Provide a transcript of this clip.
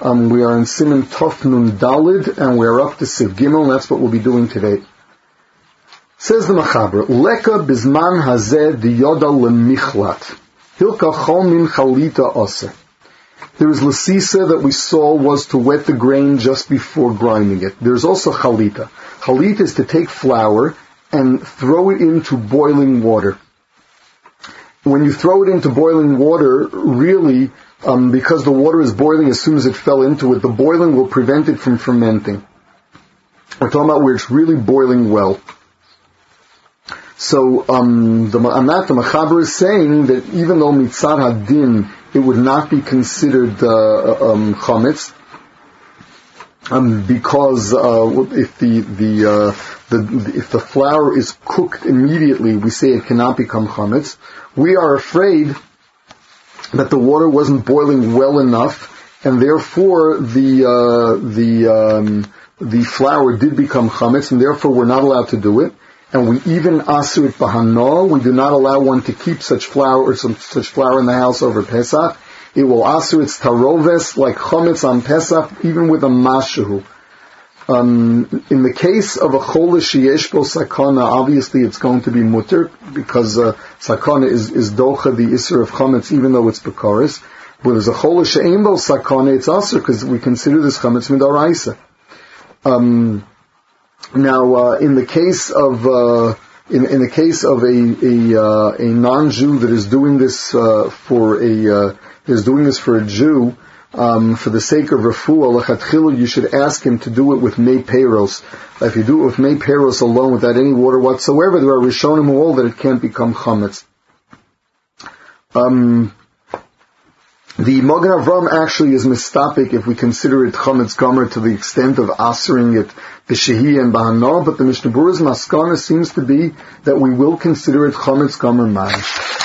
Um, we are in Siman Tov Nun Dalid, and we are up to Seif Gimel, and that's what we'll be doing today. Says the Machaber, Leka bizman hazeh diyoda lemichlat. Hilka chol min chalita ose. There is lasisa that we saw was to wet the grain just before grinding it. There's also chalita. Chalita is to take flour and throw it into boiling water. When you throw it into boiling water, really, um, because the water is boiling as soon as it fell into it, the boiling will prevent it from fermenting. We're talking about where it's really boiling well. So um, the, that, the Machaber is saying that even though mitzad hadin, it would not be considered uh, um, chametz, um, because uh, if the the, uh, the if the flour is cooked immediately, we say it cannot become chametz. We are afraid that the water wasn't boiling well enough, and therefore the uh, the um, the flour did become chametz, and therefore we're not allowed to do it. And we even asu it bahano. We do not allow one to keep such flour or some such flour in the house over Pesach. It will asu its taroves like chametz on Pesach, even with a mashu. Um, in the case of a cholish yeshbo sakana, obviously it's going to be mutter because uh, sakana is, is docha the isser of chametz, even though it's bekaris. But as a cholish aimbo sakana, it's also because we consider this chametz midaraisa. Um, now, uh, in the case of uh, in, in the case of a a, uh, a non-Jew that is doing this uh, for a uh, is doing this for a Jew, um, for the sake of refuah, lechatchilu, you should ask him to do it with may peros. If you do it with may peros alone, without any water whatsoever, there are rishonim all that it can't become chametz. Um, the Magen Avram actually is mistapik if we consider it chametz gomer to the extent of asering it b'shehi and b'hana, but the Mishnah Berurah's maskana seems to be that we will consider it chametz gomer manish.